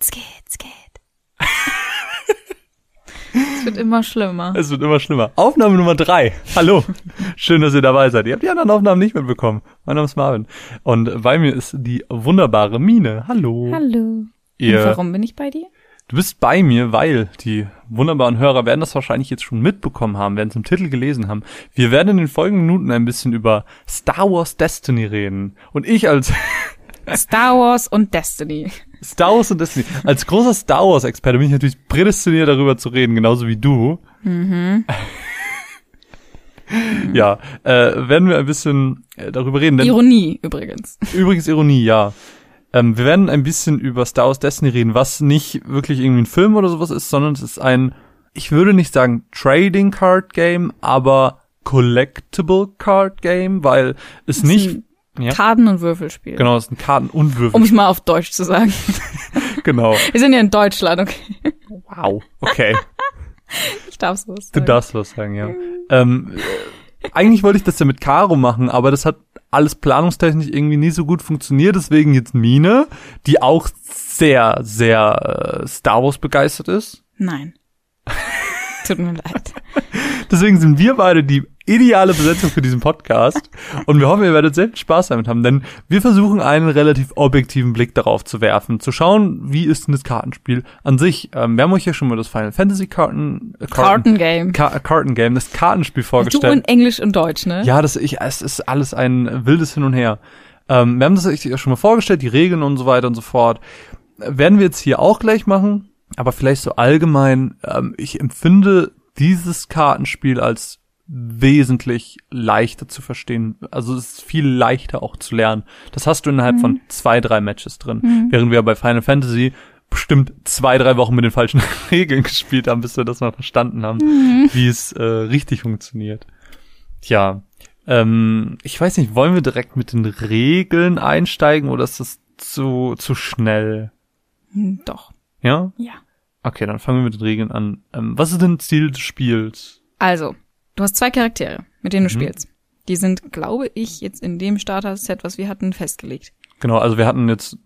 es geht, es geht. es wird immer schlimmer. Es wird immer schlimmer. Aufnahme Nummer drei. Hallo. Schön, dass ihr dabei seid. Ihr habt die anderen Aufnahmen nicht mitbekommen. Mein Name ist Marvin. Und bei mir ist die wunderbare Mine. Hallo. Hallo. Ihr, Und warum bin ich bei dir? Du bist bei mir, weil die wunderbaren Hörer werden das wahrscheinlich jetzt schon mitbekommen haben, werden es im Titel gelesen haben. Wir werden in den folgenden Minuten ein bisschen über Star Wars Destiny reden. Und ich als Star Wars und Destiny. Star Wars und Destiny, als großer Star Wars Experte bin ich natürlich prädestiniert darüber zu reden, genauso wie du. ja, äh, werden wir ein bisschen äh, darüber reden. Ironie übrigens. Übrigens Ironie, ja. Ähm, wir werden ein bisschen über Star Wars Destiny reden, was nicht wirklich irgendwie ein Film oder sowas ist, sondern es ist ein, ich würde nicht sagen Trading Card Game, aber Collectible Card Game, weil es nicht, ja, Karten- und Würfelspiel. genau, es ist ein Karten- und Würfel, Um es mal auf Deutsch zu sagen. genau. Wir sind ja in Deutschland, okay. Wow, okay. Ich darf sowas Du sagen. darfst was sagen, ja. Ähm, äh, eigentlich wollte ich das ja mit Caro machen, aber das hat alles planungstechnisch irgendwie nie so gut funktioniert. Deswegen jetzt Mine, die auch sehr, sehr äh, Star Wars begeistert ist. Nein. Tut mir leid. Deswegen sind wir beide die ideale Besetzung für diesen Podcast. Und wir hoffen, ihr werdet sehr viel Spaß damit haben, denn wir versuchen einen relativ objektiven Blick darauf zu werfen, zu schauen, wie ist denn das Kartenspiel an sich. Ähm, wir haben euch ja schon mal das Final Fantasy Karten, äh, Kartengame. Ka Kartengame, das Kartenspiel Du vorgestellt. in Englisch und Deutsch, ne? Ja, das ich, es ist alles ein wildes Hin und Her. Ähm, wir haben das euch ja schon mal vorgestellt, die Regeln und so weiter und so fort. Werden wir jetzt hier auch gleich machen, aber vielleicht so allgemein, ähm, ich empfinde dieses Kartenspiel als wesentlich leichter zu verstehen. Also es ist viel leichter auch zu lernen. Das hast du innerhalb von zwei, drei Matches drin. Während wir bei Final Fantasy bestimmt zwei, drei Wochen mit den falschen Regeln gespielt haben, bis wir das mal verstanden haben, wie es äh, richtig funktioniert. Tja, ähm, ich weiß nicht, wollen wir direkt mit den Regeln einsteigen oder ist das zu, zu schnell? Hm, Doch. Ja? Ja. Okay, dann fangen wir mit den Regeln an. Ähm, was ist denn Ziel des Spiels? Also, du hast zwei Charaktere, mit denen du Mhm. spielst. Die sind, glaube ich, jetzt in dem Starter-Set, was wir hatten, festgelegt. Genau, also wir hatten jetzt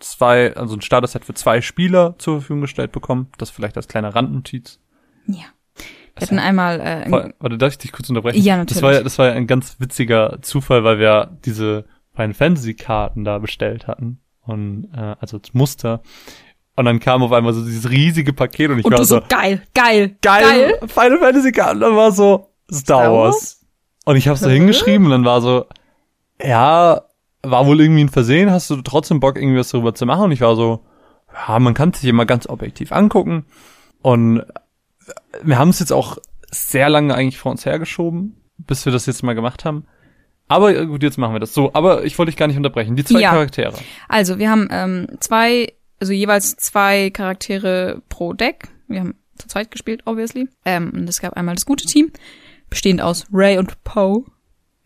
zwei, also ein Starter-Set für zwei Spieler zur Verfügung gestellt bekommen. Das vielleicht als kleiner Randnotiz. Ja. Wir hatten einmal äh, Vor- Warte, darf ich dich kurz unterbrechen? Ja, Das natürlich. war ja, das war ja ein ganz witziger Zufall, weil wir diese Final Fantasy Karten da bestellt hatten und äh, also als Muster. Und dann kam auf einmal so dieses riesige Paket und ich und war so, so, geil, geil, geil, Final Fantasy Karten. Dann war so Star, Wars. Und ich habe so hingeschrieben und dann war so, ja, war wohl irgendwie ein Versehen. Hast du trotzdem Bock irgendwie was darüber zu machen? Und ich war so, ja, man kann sich immer ganz objektiv angucken. Und wir haben es jetzt auch sehr lange eigentlich vor uns hergeschoben, bis wir das jetzt mal gemacht haben. Aber äh, gut, jetzt machen wir das so. Aber ich wollte dich gar nicht unterbrechen. Die zwei Ja. Charaktere. Also, wir haben ähm, zwei, also jeweils zwei Charaktere pro Deck. Wir haben zu zweit gespielt, obviously. Ähm, und es gab einmal das gute Team, bestehend aus Ray und Poe,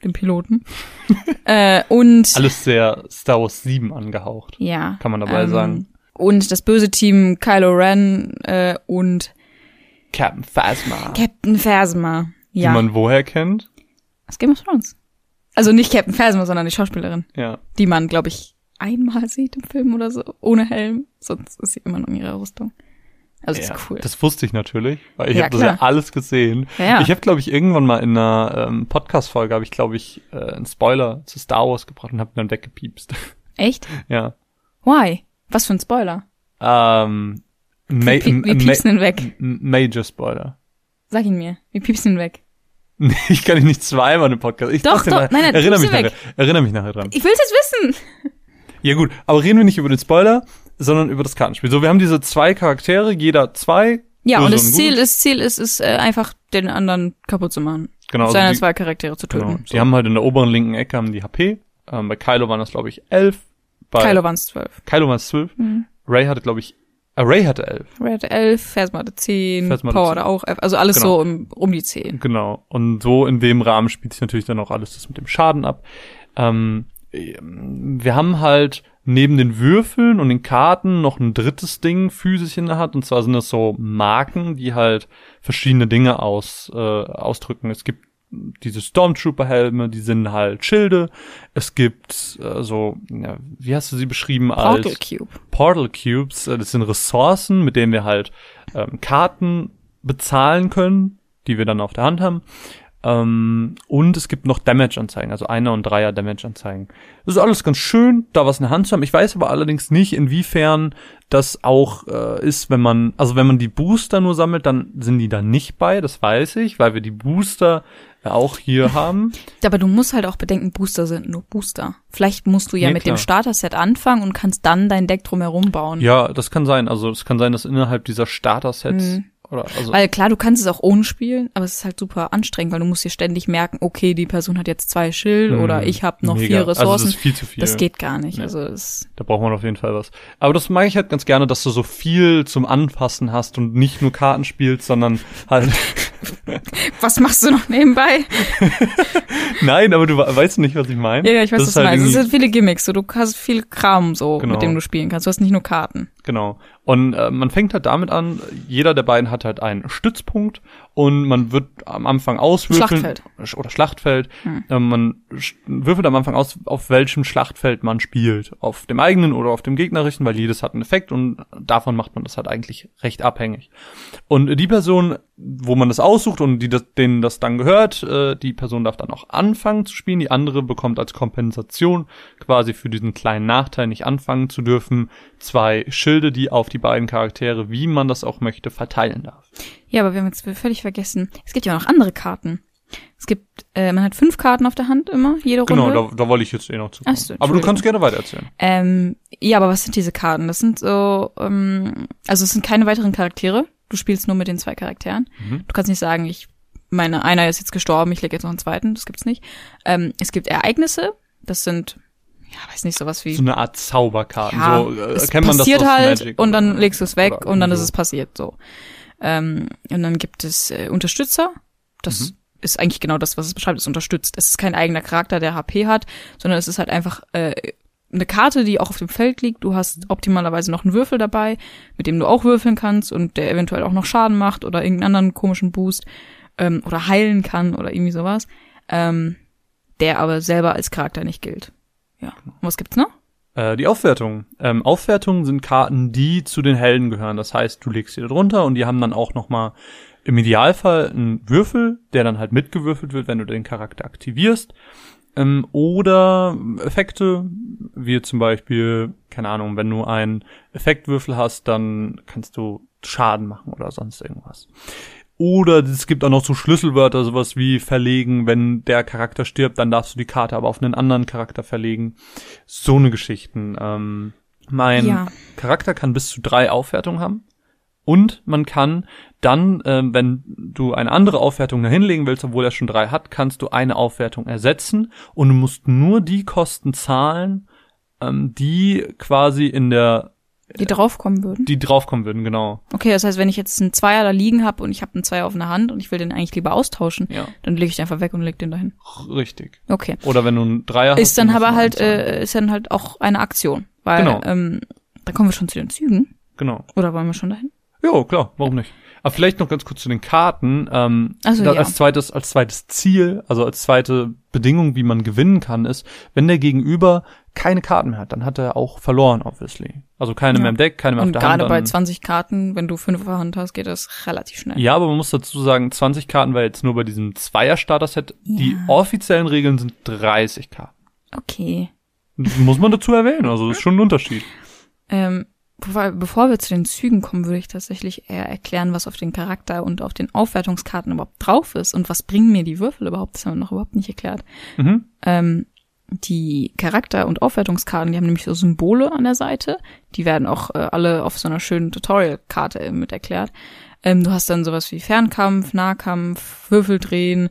dem Piloten. äh, und Alles sehr Star Wars 7 angehaucht. ja, kann man dabei ähm, sagen. Und das böse Team Kylo Ren äh, und Captain Phasma. Captain Phasma. Ja, Die man woher kennt. aus Game of Thrones. Also nicht Captain Phasma, sondern die Schauspielerin, Ja. die man, glaube ich, einmal sieht im Film oder so, ohne Helm. Sonst ist sie immer noch in ihrer Rüstung. Also ja, ist cool. Das wusste ich natürlich, weil ich Ja, habe das ja alles gesehen. Ja. Ich habe, glaube ich, irgendwann mal in einer ähm, Podcast-Folge, habe ich, glaube ich, äh, einen Spoiler zu Star Wars gebracht und habe dann weggepiepst. Echt? ja. Why? Was für ein Spoiler? Ähm, ma ma- piepst du ihn weg? Major Spoiler. Sag ihn mir. Wie piepst du ihn weg? Nee, ich kann ihn nicht zweimal im Podcast. Ich Doch, doch, nein, nein, erinnere mich ihn nachher. Erinnere mich nachher dran. Ich will's jetzt wissen. Ja gut, aber reden wir nicht über den Spoiler, sondern über das Kartenspiel. So, wir haben diese zwei Charaktere, jeder zwei. Ja, und das. Ziel ist, Ziel ist, ist äh, einfach den anderen kaputt zu machen. Genau, also Seine die- zwei Charaktere zu töten. Genau. Die So. haben halt in der oberen linken Ecke haben die HP. Ähm, bei Kylo waren das, glaube ich, elf. Bei Kylo waren's zwölf. Kylo waren es zwölf. Mhm. Ray hatte, glaube ich, äh, Ray hatte elf. Ray hatte elf, Phasma hatte zehn, Phasma Power hatte auch elf. Also alles Genau. so um, um die zehn. Genau. Und so in dem Rahmen spielt sich natürlich dann auch alles das mit dem Schaden ab. Ähm, wir haben halt neben den Würfeln und den Karten noch ein drittes Ding physisch in der Hand. Und zwar sind das so Marken, die halt verschiedene Dinge aus, äh, ausdrücken. Es gibt diese Stormtrooper-Helme, die sind halt Schilde. Es gibt äh, so, ja, wie hast du sie beschrieben Portal als Cube. Portal Cubes? Äh, Das sind Ressourcen, mit denen wir halt ähm, Karten bezahlen können, die wir dann auf der Hand haben. Ähm, und es gibt noch Damage-Anzeigen, also Einer- und Dreier-Damage-Anzeigen. Das ist alles ganz schön, da was in der Hand zu haben. Ich weiß aber allerdings nicht, inwiefern das auch äh, ist, wenn man, also wenn man die Booster nur sammelt, dann sind die da nicht bei, das weiß ich, weil wir die Booster äh, auch hier haben. Aber du musst halt auch bedenken, Booster sind nur Booster. Vielleicht musst du ja Nee, mit klar. dem Starter-Set anfangen und kannst dann dein Deck drumherum bauen. Ja, das kann sein. Also es kann sein, dass innerhalb dieser Starter-Sets Mhm. Also Weil klar, du kannst es auch ohne spielen, aber es ist halt super anstrengend, weil du musst dir ständig merken, okay, die Person hat jetzt zwei Schild Mhm. oder ich habe noch mega. vier Ressourcen. Also das ist viel zu viel. Das geht gar nicht. Ja. Also es, Da braucht man auf jeden Fall was. Aber das mag ich halt ganz gerne, dass du so viel zum Anfassen hast und nicht nur Karten spielst, sondern halt. was machst du noch nebenbei? Nein, aber du we- weißt nicht, was ich meine. Ja, ja, ich weiß, Das was du halt meinst. Es sind viele Gimmicks, so du hast viel Kram so, Genau. mit dem du spielen kannst. Du hast nicht nur Karten. Genau. Und äh, man fängt halt damit an, jeder der beiden hat halt einen Stützpunkt und man wird am Anfang auswürfeln. Schlachtfeld. Sch- Oder Schlachtfeld. Hm. Ähm, man würfelt am Anfang aus, auf welchem Schlachtfeld man spielt. Auf dem eigenen oder auf dem gegnerischen, weil jedes hat einen Effekt und davon macht man das halt eigentlich recht abhängig. Und die Person, wo man das aussucht und die das, denen das dann gehört, äh, die Person darf dann auch anfangen zu spielen. Die andere bekommt als Kompensation quasi für diesen kleinen Nachteil, nicht anfangen zu dürfen, zwei Schilde, die auf die beiden Charaktere, wie man das auch möchte, verteilen darf. Ja, aber wir haben jetzt völlig vergessen. Es gibt ja auch noch andere Karten. Es gibt, äh, man hat fünf Karten auf der Hand immer, jede Runde. Genau, da, da wollte ich jetzt eh noch zu. Ach so, Aber du kannst gerne weitererzählen. Ähm, ja, aber was sind diese Karten? Das sind so, ähm, also es sind keine weiteren Charaktere. Du spielst nur mit den zwei Charakteren. Mhm. Du kannst nicht sagen, ich meine, einer ist jetzt gestorben, ich lege jetzt noch einen zweiten. Das gibt's nicht. Ähm, es gibt Ereignisse. Das sind, ja, weiß nicht, sowas wie. So eine Art Zauberkarten. ja, so, äh, es kennt man das passiert aus halt Magic und dann legst du es weg und dann ist so. es passiert. So. Ähm, und dann gibt es äh, Unterstützer. Das Mhm. ist eigentlich genau das, was es beschreibt. Es unterstützt. Es ist kein eigener Charakter, der HP hat, sondern es ist halt einfach äh, eine Karte, die auch auf dem Feld liegt. Du hast optimalerweise noch einen Würfel dabei, mit dem du auch würfeln kannst und der eventuell auch noch Schaden macht oder irgendeinen anderen komischen Boost ähm, oder heilen kann oder irgendwie sowas. Ähm, der aber selber als Charakter nicht gilt. Ja. Und was gibt's noch? Äh, die Aufwertung. Ähm, Aufwertungen sind Karten, die zu den Helden gehören. Das heißt, du legst sie da drunter und die haben dann auch noch mal im Idealfall einen Würfel, der dann halt mitgewürfelt wird, wenn du den Charakter aktivierst. Ähm, oder Effekte, wie zum Beispiel, keine Ahnung, wenn du einen Effektwürfel hast, dann kannst du Schaden machen oder sonst irgendwas. Oder es gibt auch noch so Schlüsselwörter, sowas wie verlegen, wenn der Charakter stirbt, dann darfst du die Karte aber auf einen anderen Charakter verlegen. So eine Geschichten. Ähm, mein Ja. Charakter kann bis zu drei Aufwertungen haben. Und man kann dann, ähm, wenn du eine andere Aufwertung da hinlegen willst, obwohl er schon drei hat, kannst du eine Aufwertung ersetzen und du musst nur die Kosten zahlen, ähm, die quasi in der, Die draufkommen würden? die draufkommen würden, genau. Okay, das heißt, wenn ich jetzt einen Zweier da liegen habe und ich habe einen Zweier auf einer Hand und ich will den eigentlich lieber austauschen, Ja, dann lege ich den einfach weg und leg den dahin. richtig. Okay. Oder wenn du einen Dreier hast. Ist dann aber halt, äh, ist dann halt auch eine Aktion. Weil, Genau. ähm, da kommen wir schon zu den Zügen. Genau. Oder wollen wir schon dahin? Ja, klar, warum nicht? Aber vielleicht noch ganz kurz zu den Karten. Ähm, Ach so, da, ja. als zweites, als zweites Ziel, also als zweite Bedingung, wie man gewinnen kann, ist, wenn der Gegenüber keine Karten mehr hat, dann hat er auch verloren, obviously. Also keine Ja. mehr im Deck, keine mehr Und auf der Hand. gerade bei dann- 20 Karten, wenn du fünf auf der Hand hast, geht das relativ schnell. ja, aber man muss dazu sagen, 20 Karten war jetzt nur bei diesem Zweier-Starter-Set. Die Ja. offiziellen Regeln sind 30 Karten. Okay. Das muss man dazu erwähnen, also das ist schon ein Unterschied. Ähm, bevor, bevor wir zu den Zügen kommen, würde ich tatsächlich eher erklären, was auf den Charakter und auf den Aufwertungskarten überhaupt drauf ist und was bringen mir die Würfel überhaupt. Das haben wir noch überhaupt nicht erklärt. Mhm. Ähm, die Charakter- und Aufwertungskarten, die haben nämlich so Symbole an der Seite. Die werden auch äh, alle auf so einer schönen Tutorial-Karte äh, mit erklärt. Ähm, du hast dann sowas wie Fernkampf, Nahkampf, Würfeldrehen,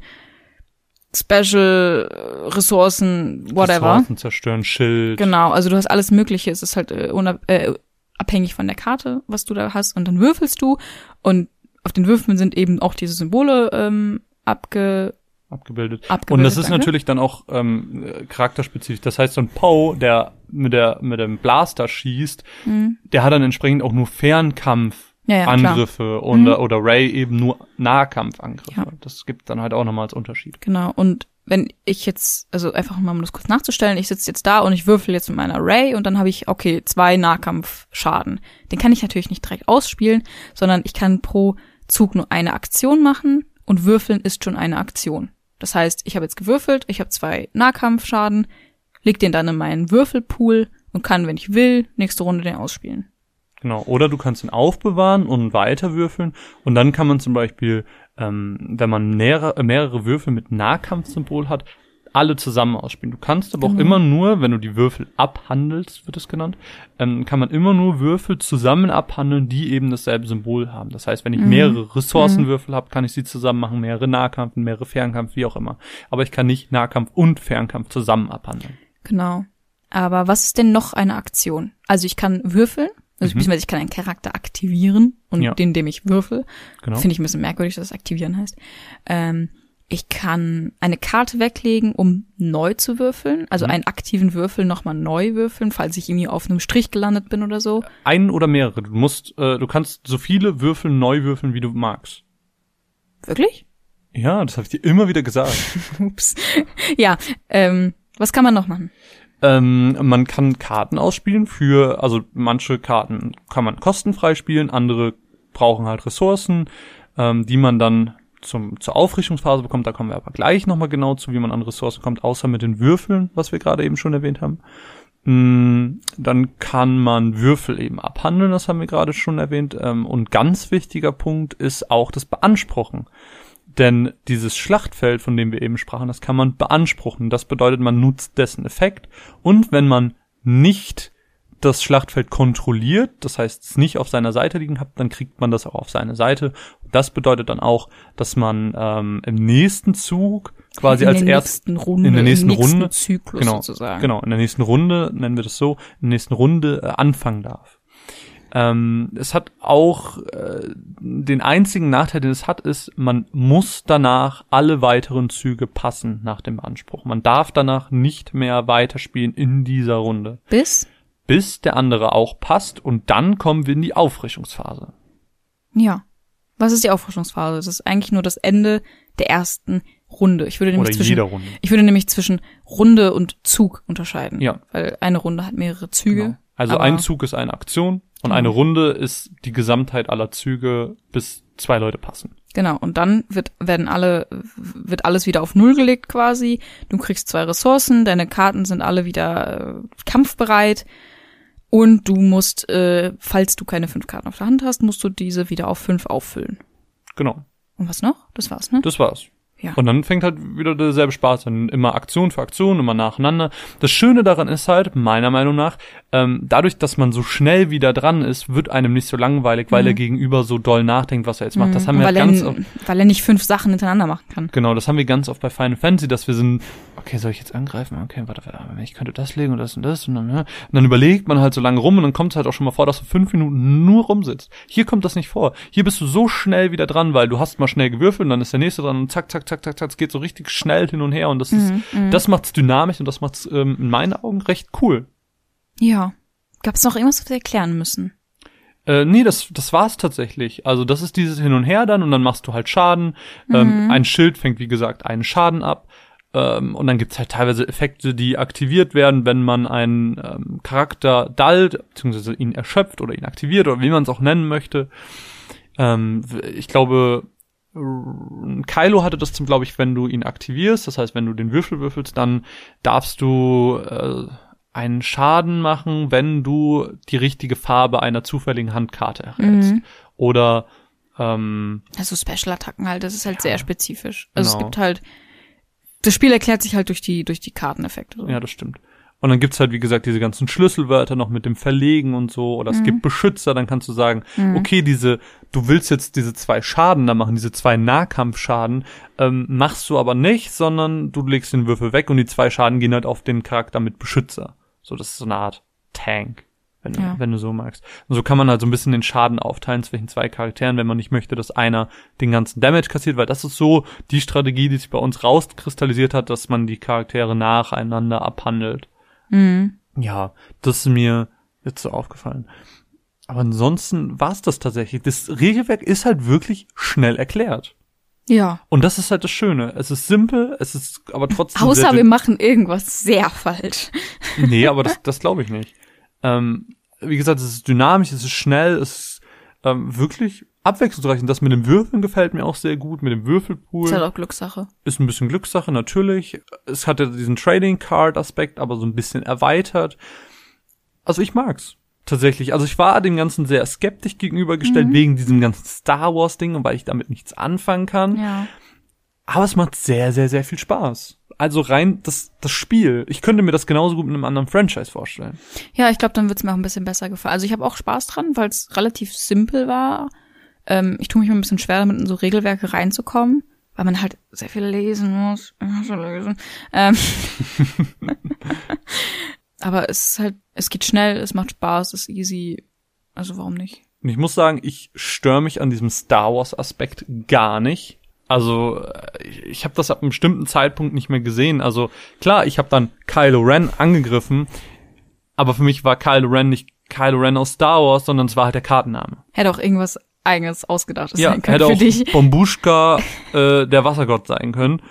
Special, äh, Ressourcen, whatever. Ressourcen zerstören, Schild. Genau, also du hast alles Mögliche. Es ist halt äh, äh, abhängig von der Karte, was du da hast. Und dann würfelst du und auf den Würfeln sind eben auch diese Symbole ähm, abge abgebildet. abgebildet. Und das ist danke. natürlich dann auch ähm, äh, charakterspezifisch. Das heißt, so ein Poe, der mit der mit dem Blaster schießt, Mhm. der hat dann entsprechend auch nur Fernkampf Ja, ja, Angriffe und, oder Ray eben nur Nahkampfangriffe. Ja. Das gibt dann halt auch nochmal als Unterschied. Genau. Und wenn ich jetzt, also einfach mal um das kurz nachzustellen, ich sitze jetzt da und ich würfel jetzt mit meiner Ray und dann habe ich, okay, zwei Nahkampfschaden. Den kann ich natürlich nicht direkt ausspielen, sondern ich kann pro Zug nur eine Aktion machen und würfeln ist schon eine Aktion. Das heißt, ich habe jetzt gewürfelt, ich habe zwei Nahkampfschaden, leg den dann in meinen Würfelpool und kann, wenn ich will, nächste Runde den ausspielen. Genau. Oder du kannst ihn aufbewahren und weiter würfeln. Und dann kann man zum Beispiel, ähm, wenn man mehrere, mehrere Würfel mit Nahkampfsymbol hat, alle zusammen ausspielen. Du kannst aber genau. auch immer nur, wenn du die Würfel abhandelst, wird es genannt, ähm, kann man immer nur Würfel zusammen abhandeln, die eben dasselbe Symbol haben. Das heißt, wenn ich mhm. mehrere Ressourcenwürfel mhm. habe, kann ich sie zusammen machen, mehrere Nahkampf, mehrere Fernkampf, wie auch immer. Aber ich kann nicht Nahkampf und Fernkampf zusammen abhandeln. Genau. Aber was ist denn noch eine Aktion? Also ich kann würfeln, also mhm. beziehungsweise ich kann einen Charakter aktivieren und ja. den, dem ich würfel. Genau. Finde ich ein bisschen merkwürdig, dass das aktivieren heißt. Ähm, ich kann eine Karte weglegen, um neu zu würfeln, also mhm. einen aktiven Würfel nochmal neu würfeln, falls ich irgendwie auf einem Strich gelandet bin oder so. Einen oder mehrere. Du musst, äh, du kannst so viele Würfel neu würfeln, wie du magst. Wirklich? Ja, das habe ich dir immer wieder gesagt. Ups. Ja, ähm, was kann man noch machen? Ähm, man kann Karten ausspielen für, also manche Karten kann man kostenfrei spielen, andere brauchen halt Ressourcen, ähm, die man dann zum, zur Aufrichtungsphase bekommt. Da kommen wir aber gleich nochmal genau zu, wie man an Ressourcen kommt, außer mit den Würfeln, was wir gerade eben schon erwähnt haben. Mm, dann kann man Würfel eben abhandeln, das haben wir gerade schon erwähnt. Ähm, und ganz wichtiger Punkt ist auch das Beanspruchen. Denn dieses Schlachtfeld, von dem wir eben sprachen, das kann man beanspruchen. Das bedeutet, man nutzt dessen Effekt. Und wenn man nicht das Schlachtfeld kontrolliert, das heißt es nicht auf seiner Seite liegen hat, dann kriegt man das auch auf seine Seite. Das bedeutet dann auch, dass man ähm, im nächsten Zug quasi in als erst Runde, in der nächsten Runde Zyklus genau, sozusagen. genau in der nächsten Runde nennen wir das so in der nächsten Runde äh, anfangen darf. Ähm, es hat auch äh, den einzigen Nachteil, den es hat, ist, man muss danach alle weiteren Züge passen nach dem Anspruch. Man darf danach nicht mehr weiterspielen in dieser Runde. Bis? Bis der andere auch passt und dann kommen wir in die Auffrischungsphase. Ja. Was ist die Auffrischungsphase? Das ist eigentlich nur das Ende der ersten Runde. Ich würde nämlich Oder zwischen, jeder Runde. Ich würde nämlich zwischen Runde und Zug unterscheiden. Ja. Weil eine Runde hat mehrere Züge. Genau. Also ein Zug ist eine Aktion und eine mhm. Runde ist die Gesamtheit aller Züge, bis zwei Leute passen. Genau, und dann wird, werden alle, wird alles wieder auf Null gelegt quasi. Du kriegst zwei Ressourcen, deine Karten sind alle wieder äh, kampfbereit. Und du musst, äh, falls du keine fünf Karten auf der Hand hast, musst du diese wieder auf fünf auffüllen. Genau. Und was noch? Das war's, ne? Das war's. Ja. Und dann fängt halt wieder derselbe Spaß an. Immer Aktion für Aktion, immer nacheinander. Das Schöne daran ist halt, meiner Meinung nach, ähm, dadurch, dass man so schnell wieder dran ist, wird einem nicht so langweilig, weil mhm. er gegenüber so doll nachdenkt, was er jetzt macht. Das mhm. haben wir weil ganz er, oft, Weil er nicht fünf Sachen hintereinander machen kann. Genau, das haben wir ganz oft bei Final Fantasy, dass wir sind, okay, soll ich jetzt angreifen? Okay, warte, warte, ich könnte das legen und das und das und dann, ja. und dann überlegt man halt so lange rum und dann kommt es halt auch schon mal vor, dass du fünf Minuten nur rumsitzt. Hier kommt das nicht vor. Hier bist du so schnell wieder dran, weil du hast mal schnell gewürfelt und dann ist der nächste dran und zack, zack, zack, zack, zack, es geht so richtig schnell hin und her und das ist, mhm, mhm. das macht's dynamisch und das macht's ähm, in meinen Augen recht cool. Ja. Gab's noch irgendwas, was wir erklären müssen? Äh, nee, das, das war's tatsächlich. Also das ist dieses Hin und Her dann und dann machst du halt Schaden. Ähm, mhm. Ähm, ein Schild fängt, wie gesagt, einen Schaden ab. Ähm, und dann gibt's halt teilweise Effekte, die aktiviert werden, wenn man einen ähm, Charakter dullt, beziehungsweise ihn erschöpft oder ihn aktiviert oder wie man es auch nennen möchte. Ähm, ich glaube, Kylo hatte das zum, glaube ich, wenn du ihn aktivierst, das heißt, wenn du den Würfel würfelst, dann darfst du äh, einen Schaden machen, wenn du die richtige Farbe einer zufälligen Handkarte erhältst. Mhm. Oder ähm, also Special-Attacken halt, das ist halt ja, sehr spezifisch. Also genau. es gibt halt das Spiel erklärt sich halt durch die, durch die Karteneffekte. So. Ja, das stimmt. Und dann gibt's halt, wie gesagt, diese ganzen Schlüsselwörter noch mit dem Verlegen und so. Oder es mhm. gibt Beschützer, dann kannst du sagen, mhm. okay, diese, du willst jetzt diese zwei Schaden da machen, diese zwei Nahkampfschaden, ähm, machst du aber nicht, sondern du legst den Würfel weg und die zwei Schaden gehen halt auf den Charakter mit Beschützer. So, das ist so eine Art Tank wenn, ja. wenn du so magst. Und so kann man halt so ein bisschen den Schaden aufteilen zwischen zwei Charakteren, wenn man nicht möchte, dass einer den ganzen Damage kassiert, weil das ist so die Strategie, die sich bei uns rauskristallisiert hat, dass man die Charaktere nacheinander abhandelt. Mhm. Ja, das ist mir jetzt so aufgefallen. Aber ansonsten war's das tatsächlich. Das Regelwerk ist halt wirklich schnell erklärt. Ja. Und das ist halt das Schöne. Es ist simpel, es ist aber trotzdem. Außer wir machen irgendwas sehr falsch. Nee, aber das, das glaube ich nicht. Ähm, wie gesagt, es ist dynamisch, es ist schnell, es ist ähm, wirklich abwechslungsreich. Und das mit dem Würfeln gefällt mir auch sehr gut, mit dem Würfelpool. Ist halt auch Glückssache. Ist ein bisschen Glückssache, natürlich. Es hat ja diesen Trading Card Aspekt, aber so ein bisschen erweitert. Also ich mag's. Tatsächlich. Also ich war dem Ganzen sehr skeptisch gegenübergestellt, wegen diesem ganzen Star Wars Ding und weil ich damit nichts anfangen kann. Ja. Aber es macht sehr, sehr, sehr viel Spaß. Also rein das, das Spiel. Ich könnte mir das genauso gut mit einem anderen Franchise vorstellen. Ja, ich glaube, dann wird's mir auch ein bisschen besser gefallen. Also ich habe auch Spaß dran, weil es relativ simpel war. Ähm, ich tue mich immer ein bisschen schwer damit, in so Regelwerke reinzukommen, weil man halt sehr viel lesen muss. Hasse lesen. Ähm, aber es ist halt, es geht schnell, es macht Spaß, es ist easy. Also warum nicht? Und ich muss sagen, ich störe mich an diesem Star Wars Aspekt gar nicht. Also äh, ich, ich habe das ab einem bestimmten Zeitpunkt nicht mehr gesehen. Also klar, ich habe dann Kylo Ren angegriffen, aber für mich war Kylo Ren nicht Kylo Ren aus Star Wars, sondern es war halt der Kartenname. Hätte auch irgendwas eigenes ausgedacht Ja, sein können hätte für auch dich. Bombuschka äh, der Wassergott sein können.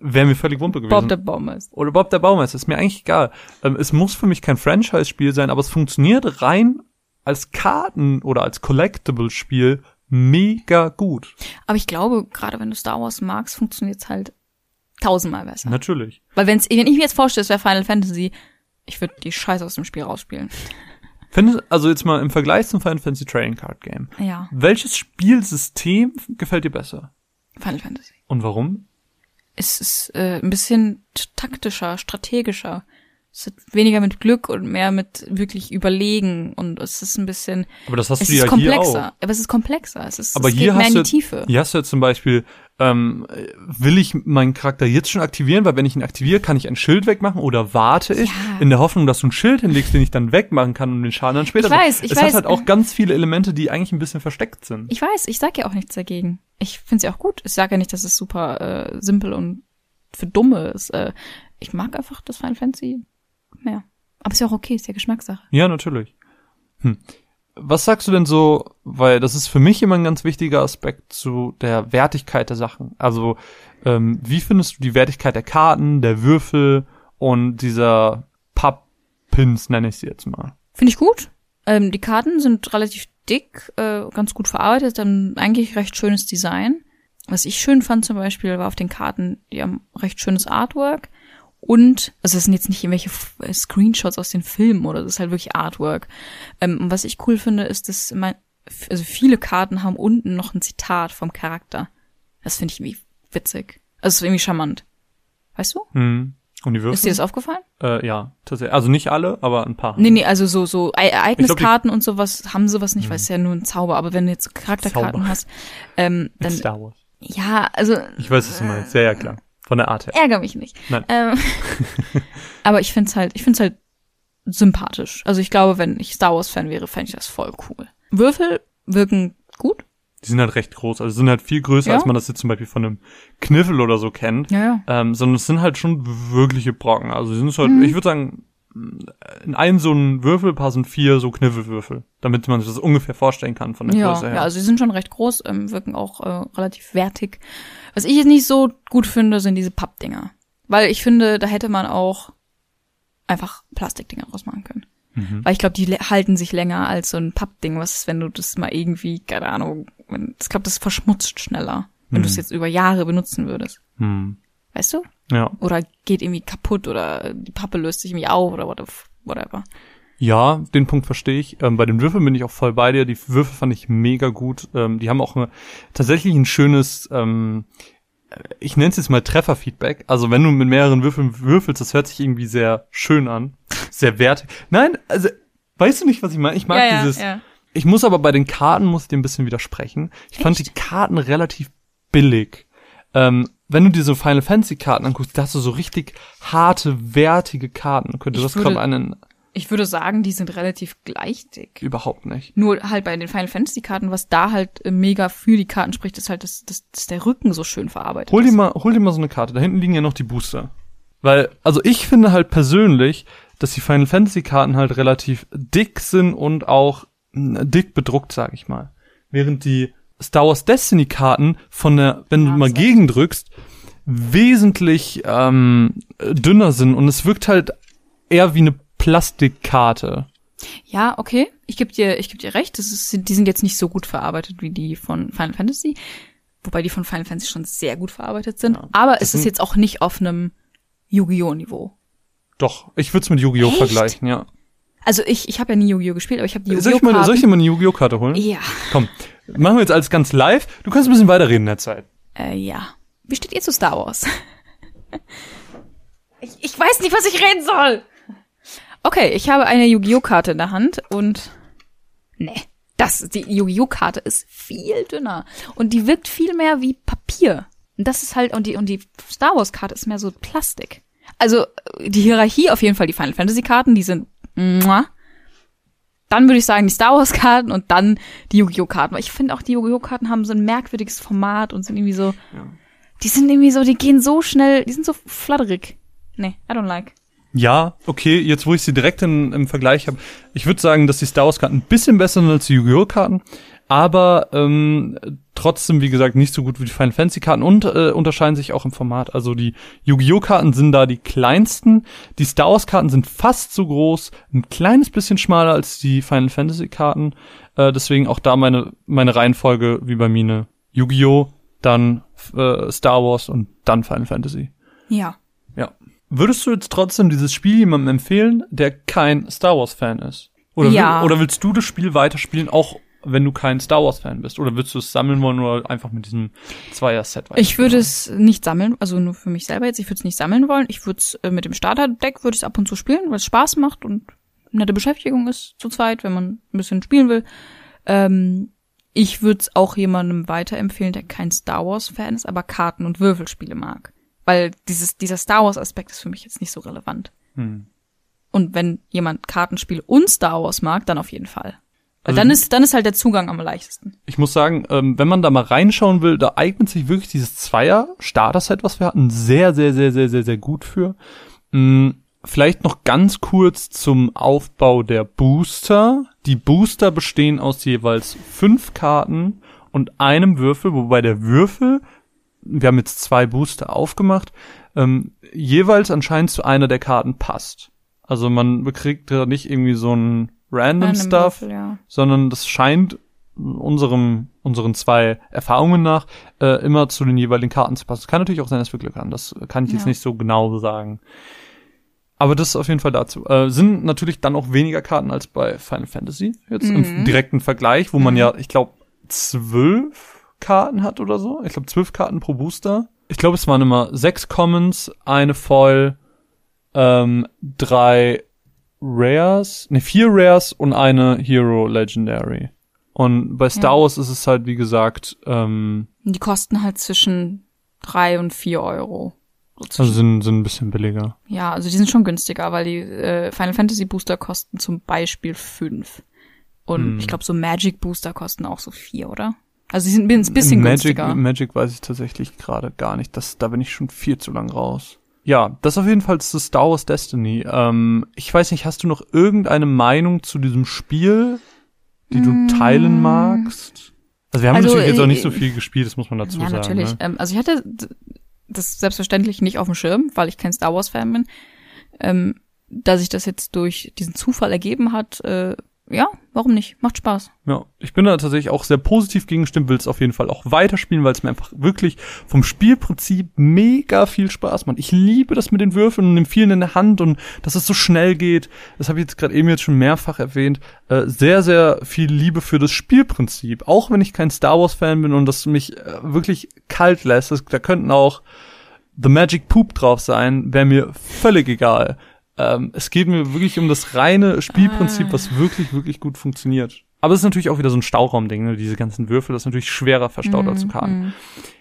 Wäre mir völlig wumpe gewesen. Bob der Baumeister. Oder Bob der Baumeister, ist mir eigentlich egal. Ähm, es muss für mich kein Franchise-Spiel sein, aber es funktioniert rein als Karten- oder als Collectible-Spiel mega gut. Aber ich glaube, gerade wenn du Star Wars magst, funktioniert's halt tausendmal besser. Natürlich. Weil wenn's, wenn ich mir jetzt vorstelle, es wäre Final Fantasy, ich würde die Scheiße aus dem Spiel rausspielen. Finde, also jetzt mal im Vergleich zum Final Fantasy Trading Card Game. Ja, Welches Spielsystem gefällt dir besser? Final Fantasy. Und warum? Es ist äh, ein bisschen taktischer, strategischer. Es hat weniger mit Glück und mehr mit wirklich Überlegen und es ist ein bisschen, Aber das hast es du ja hier komplexer. auch. Aber es ist komplexer. Es ist, Aber es hier hast in du, die Tiefe. hier hast du jetzt zum Beispiel, ähm, will ich meinen Charakter jetzt schon aktivieren, weil wenn ich ihn aktiviere, kann ich ein Schild wegmachen oder warte ich Ja. in der Hoffnung, dass du ein Schild hinlegst, den ich dann wegmachen kann und den Schaden dann später. Ich weiß, ich es weiß. hat halt auch ganz viele Elemente, die eigentlich ein bisschen versteckt sind. Ich weiß, ich sag ja auch nichts dagegen. Ich find's ja auch gut. Ich sage ja nicht, dass es super äh, simpel und für Dumme ist. Äh, ich mag einfach das Final Fantasy mehr. Aber ist ja auch okay, ist ja Geschmackssache. Ja, natürlich. Hm. Was sagst du denn so, weil das ist für mich immer ein ganz wichtiger Aspekt zu der Wertigkeit der Sachen. Also, ähm, wie findest du die Wertigkeit der Karten, der Würfel und dieser Pappins, nenne ich sie jetzt mal? Finde ich gut. Ähm, die Karten sind relativ dick, äh, ganz gut verarbeitet, dann eigentlich recht schönes Design. Was ich schön fand zum Beispiel, war auf den Karten, die haben recht schönes Artwork. Und, also das sind jetzt nicht irgendwelche äh, Screenshots aus den Filmen oder das ist halt wirklich Artwork. Ähm, und was ich cool finde, ist, dass mein, also viele Karten haben unten noch ein Zitat vom Charakter. Das finde ich irgendwie witzig. Also es ist irgendwie charmant. Weißt du? Hm. Und die Würfel? Ist dir das aufgefallen? Äh, ja, tatsächlich. Also nicht alle, aber ein paar. Nee, nee, also so, so Ereigniskarten die- und sowas haben sowas nicht, weil es ist ja nur ein Zauber, aber wenn du jetzt Charakterkarten Zauber. hast, ähm, dann, Star Wars. ja, also, Ich weiß, was du meinst. Ja, ja, klar. Von der Art her. ärger mich nicht. Nein. Ähm, aber ich find's halt, ich find's halt sympathisch. Also ich glaube, wenn ich Star Wars Fan wäre, fände ich das voll cool. Würfel wirken gut. Die sind halt recht groß. Also sind halt viel größer, Ja. als man das jetzt zum Beispiel von einem Kniffel oder so kennt. Ja, ja. Ähm, sondern es sind halt schon wirkliche Brocken. Also sie sind halt, Mhm. ich würde sagen, in einen so einen Würfel passen vier so Kniffelwürfel, damit man sich das ungefähr vorstellen kann von der Ja, Größe her. ja, also sie sind schon recht groß, ähm, wirken auch äh, relativ wertig. Was ich jetzt nicht so gut finde, sind diese Pappdinger. Weil ich finde, da hätte man auch einfach Plastikdinger draus machen können. Mhm. Weil ich glaube, die halten sich länger als so ein Pappding. Was ist, wenn du das mal irgendwie, keine Ahnung, ich glaube, das verschmutzt schneller, wenn Mhm. du es jetzt über Jahre benutzen würdest. Hm. Weißt du? Ja. Oder geht irgendwie kaputt oder die Pappe löst sich irgendwie auf oder what- whatever. Ja, den Punkt verstehe ich. Ähm, bei den Würfeln bin ich auch voll bei dir. Die Würfel fand ich mega gut. Ähm, die haben auch eine, tatsächlich ein schönes, ähm, ich nenne es jetzt mal Trefferfeedback. Also wenn du mit mehreren Würfeln würfelst, das hört sich irgendwie sehr schön an. Sehr wertig. Nein, also, weißt du nicht, was ich meine? Ich mag ja, dieses, ja, ja. Ich muss aber bei den Karten, muss ich dir ein bisschen widersprechen. Ich fand die Echt? Karten relativ billig. Ähm, wenn du dir so Final Fantasy Karten anguckst, da hast du so richtig harte, wertige Karten. Könnte Ich das würde- gerade einen, Ich würde sagen, die sind relativ gleich dick. überhaupt nicht. Nur halt bei den Final Fantasy Karten, was da halt äh, mega für die Karten spricht, ist halt, dass, dass, dass der Rücken so schön verarbeitet Hol dir ist. mal, hol dir mal so eine Karte. Da hinten liegen ja noch die Booster. Weil, also ich finde halt persönlich, dass die Final Fantasy Karten halt relativ dick sind und auch dick bedruckt, sag ich mal. Während die Star Wars Destiny Karten von der, wenn du Ja, mal gegendrückst, wesentlich ähm, dünner sind und es wirkt halt eher wie eine Plastikkarte. Ja, okay. Ich geb dir, ich geb dir recht. Das ist, die sind jetzt nicht so gut verarbeitet wie die von Final Fantasy. Wobei die von Final Fantasy schon sehr gut verarbeitet sind. Aber es ist jetzt auch nicht auf einem Yu-Gi-Oh! Niveau. Doch, ich würde es mit Yu-Gi-Oh! Vergleichen, ja. Also ich, ich habe ja nie Yu-Gi-Oh! gespielt, aber ich habe die Soll ich, mal, Yu-Gi-Oh! soll ich dir mal eine Yu-Gi-Oh! Karte holen? Ja, Komm, machen wir jetzt alles ganz live. Du kannst ein bisschen weiterreden in der Zeit. äh, ja. Wie steht ihr zu Star Wars? ich, ich weiß nicht, was ich reden soll. Okay, ich habe eine Yu-Gi-Oh! Karte in der Hand und nee, das die Yu-Gi-Oh! Karte ist viel dünner und die wirkt viel mehr wie Papier. Und das ist halt und die und die Star Wars Karte ist mehr so Plastik. Also die Hierarchie auf jeden Fall die Final Fantasy Karten, die sind. Dann würde ich sagen die Star Wars Karten und dann die Yu-Gi-Oh! Karten. Weil ich finde auch die Yu-Gi-Oh! Karten haben so ein merkwürdiges Format und sind irgendwie so die sind irgendwie so, die gehen so schnell, die sind so flatterig. Nee, I don't like. Ja, okay, jetzt wo ich sie direkt in, im Vergleich habe, ich würde sagen, dass die Star Wars Karten ein bisschen besser sind als die Yu-Gi-Oh! Karten, aber ähm, trotzdem, wie gesagt, nicht so gut wie die Final Fantasy Karten und äh, unterscheiden sich auch im Format. Also die Yu-Gi-Oh! Karten sind da die kleinsten, die Star Wars Karten sind fast so groß, ein kleines bisschen schmaler als die Final Fantasy Karten. Äh, deswegen auch da meine meine Reihenfolge wie bei Mine. Yu-Gi-Oh! dann äh, Star Wars und dann Final Fantasy. Ja. Ja. Würdest du jetzt trotzdem dieses Spiel jemandem empfehlen, der kein Star Wars Fan ist? Oder, Ja. will, oder willst du das Spiel weiterspielen, auch wenn du kein Star Wars Fan bist? Oder willst du es sammeln wollen oder einfach mit diesem Zweier-Set Ich würde es nicht sammeln, also nur für mich selber jetzt, ich würde es nicht sammeln wollen. Ich würde es äh, mit dem Starter-Deck würde ich es ab und zu spielen, weil es Spaß macht und eine nette Beschäftigung ist zu zweit, wenn man ein bisschen spielen will. Ähm, ich würde es auch jemandem weiterempfehlen, der kein Star Wars-Fan ist, aber Karten- und Würfelspiele mag. Weil dieses, dieser Star Wars-Aspekt ist für mich jetzt nicht so relevant. Hm. Und wenn jemand Kartenspiele und Star Wars mag, dann auf jeden Fall. Also dann ist, dann ist halt der Zugang am leichtesten. Ich muss sagen, ähm, wenn man da mal reinschauen will, da eignet sich wirklich dieses Zweier-Starter-Set, was wir hatten, sehr, sehr, sehr, sehr, sehr, sehr gut für. Hm, vielleicht noch ganz kurz zum Aufbau der Booster. Die Booster bestehen aus jeweils fünf Karten und einem Würfel, wobei der Würfel, wir haben jetzt zwei Booster aufgemacht, ähm, jeweils anscheinend zu einer der Karten passt. Also man bekriegt da nicht irgendwie so ein random, Random Stuff, Würfel, ja. sondern das scheint unserem, unseren zwei Erfahrungen nach äh, immer zu den jeweiligen Karten zu passen. Kann natürlich auch sein, dass wir Glück haben. Das kann ich jetzt Ja. nicht so genau sagen. Aber das ist auf jeden Fall dazu. Äh, sind natürlich dann auch weniger Karten als bei Final Fantasy. Jetzt im Mhm. direkten Vergleich, wo man ja, ich glaube, zwölf Karten hat oder so. Ich glaube, zwölf Karten pro Booster. Ich glaube, es waren immer sechs Commons, eine Foil, ähm, drei Rares, ne, vier Rares und eine Hero Legendary. Und bei Star Ja. Wars ist es halt, wie gesagt, ähm, die kosten halt zwischen drei und vier Euro. So zwischen- also sind, sind ein bisschen billiger. ja, also die sind schon günstiger, weil die äh, Final Fantasy Booster kosten zum Beispiel fünf. Und Hm. ich glaube, so Magic Booster kosten auch so vier, oder? Also die sind ein bisschen Magic, günstiger. Magic weiß ich tatsächlich gerade gar nicht. Das, da bin ich schon viel zu lang raus. Ja, das auf jeden Fall zu Star Wars Destiny. Ähm, ich weiß nicht, hast du noch irgendeine Meinung zu diesem Spiel, die du teilen magst? Also wir haben Mm. Also, natürlich jetzt auch nicht äh, so viel gespielt, das muss man dazu ja, sagen. natürlich. Ne? Ähm, also ich hatte das selbstverständlich nicht auf dem Schirm, weil ich kein Star Wars Fan bin. Ähm, dass sich das jetzt durch diesen Zufall ergeben hat, äh, ja, warum nicht? Macht Spaß. Ja, ich bin da tatsächlich auch sehr positiv gegengestimmt, will es auf jeden Fall auch weiterspielen, weil es mir einfach wirklich vom Spielprinzip mega viel Spaß macht. Ich liebe das mit den Würfeln und dem vielen in der Hand und dass es so schnell geht. Das habe ich jetzt gerade eben jetzt schon mehrfach erwähnt. Äh, sehr, sehr viel Liebe für das Spielprinzip. Auch wenn ich kein Star Wars Fan bin und das mich äh, wirklich kalt lässt. Das, da könnten auch The Magic Poop drauf sein, wäre mir völlig egal. Ähm, es geht mir wirklich um das reine Spielprinzip, Ah. was wirklich, wirklich gut funktioniert. Aber es ist natürlich auch wieder so ein Stauraumding, ne? diese ganzen Würfel, das ist natürlich schwerer verstaut als Karten.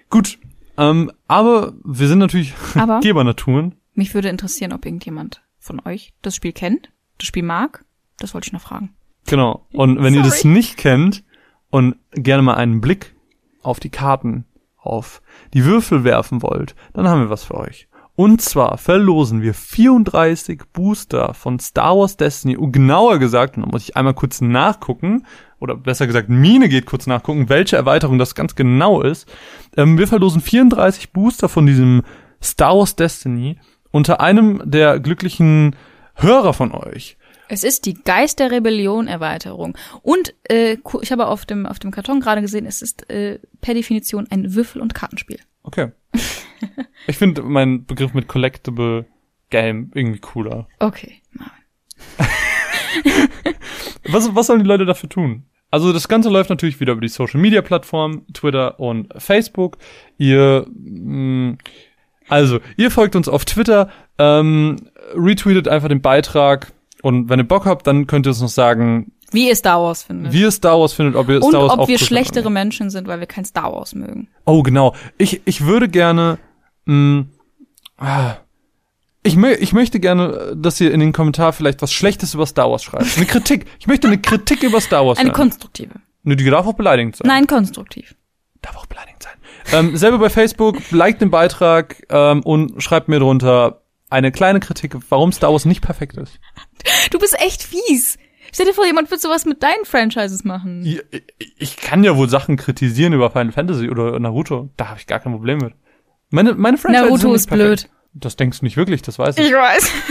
Gut, ähm, aber wir sind natürlich Aber Gebernaturen. mich würde interessieren, ob irgendjemand von euch das Spiel kennt, das Spiel mag. Das wollte ich noch fragen. Genau. Und wenn ihr das Sorry. nicht kennt und gerne mal einen Blick auf die Karten, auf die Würfel werfen wollt, dann haben wir was für euch. Und zwar verlosen wir 34 Booster von Star Wars Destiny. Und genauer gesagt, da muss ich einmal kurz nachgucken, oder besser gesagt, Mine geht kurz nachgucken, welche Erweiterung das ganz genau ist. Ähm, wir verlosen 34 Booster von diesem Star Wars Destiny unter einem der glücklichen Hörer von euch. Es ist die Geist der Rebellion Erweiterung. Und äh, ich habe auf dem, auf dem Karton gerade gesehen, es ist äh, per Definition ein Würfel- und Kartenspiel. Okay. ich finde meinen Begriff mit Collectible Game irgendwie cooler. Okay. Was, was sollen die Leute dafür tun? Also das Ganze läuft natürlich wieder über die Social Media Plattform, Twitter und Facebook. Ihr, mh, also ihr folgt uns auf Twitter, ähm, retweetet einfach den Beitrag und wenn ihr Bock habt, dann könnt ihr uns noch sagen, Wie ihr Star Wars findet. wie ihr Star Wars findet, ob ihr und Star Wars ob wir schlechtere. Menschen sind, weil wir kein Star Wars mögen. Oh genau. Ich ich würde gerne, mh, ah, ich, mö ich möchte gerne, dass ihr in den Kommentar vielleicht was Schlechtes über Star Wars schreibt. Eine Kritik. Ich möchte eine Kritik über Star Wars. Eine hören. konstruktive. Nö, die darf auch beleidigend sein. Nein, konstruktiv. Darf auch beleidigend sein. Ähm, selber bei Facebook, liked den Beitrag ähm, und schreibt mir drunter eine kleine Kritik, warum Star Wars nicht perfekt ist. Du bist echt fies. Stell dir vor, jemand wird sowas mit deinen Franchises machen. Ich, ich kann ja wohl Sachen kritisieren über Final Fantasy oder Naruto. Da habe ich gar kein Problem mit. Meine, meine Franchise Naruto sind ist blöd. Das denkst du nicht wirklich, das weiß ich. Ich weiß.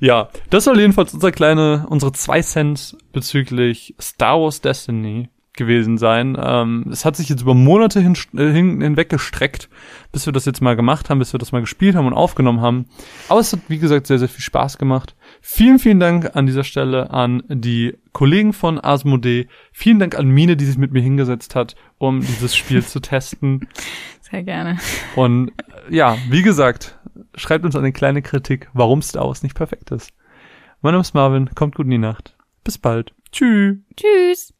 Ja, das soll jedenfalls unser kleine, unsere zwei Cent bezüglich Star Wars Destiny gewesen sein. Ähm, es hat sich jetzt über Monate hin, äh, hin, hinweg gestreckt, bis wir das jetzt mal gemacht haben, bis wir das mal gespielt haben und aufgenommen haben. Aber es hat, wie gesagt, sehr, sehr viel Spaß gemacht. Vielen, vielen Dank an dieser Stelle an die Kollegen von Asmodee. Vielen Dank an Mine, die sich mit mir hingesetzt hat, um dieses Spiel zu testen. Sehr gerne. Und ja, wie gesagt, schreibt uns eine kleine Kritik, warum Star Wars nicht perfekt ist. Mein Name ist Marvin, kommt gut in die Nacht. Bis bald. Tschüss. Tschüss.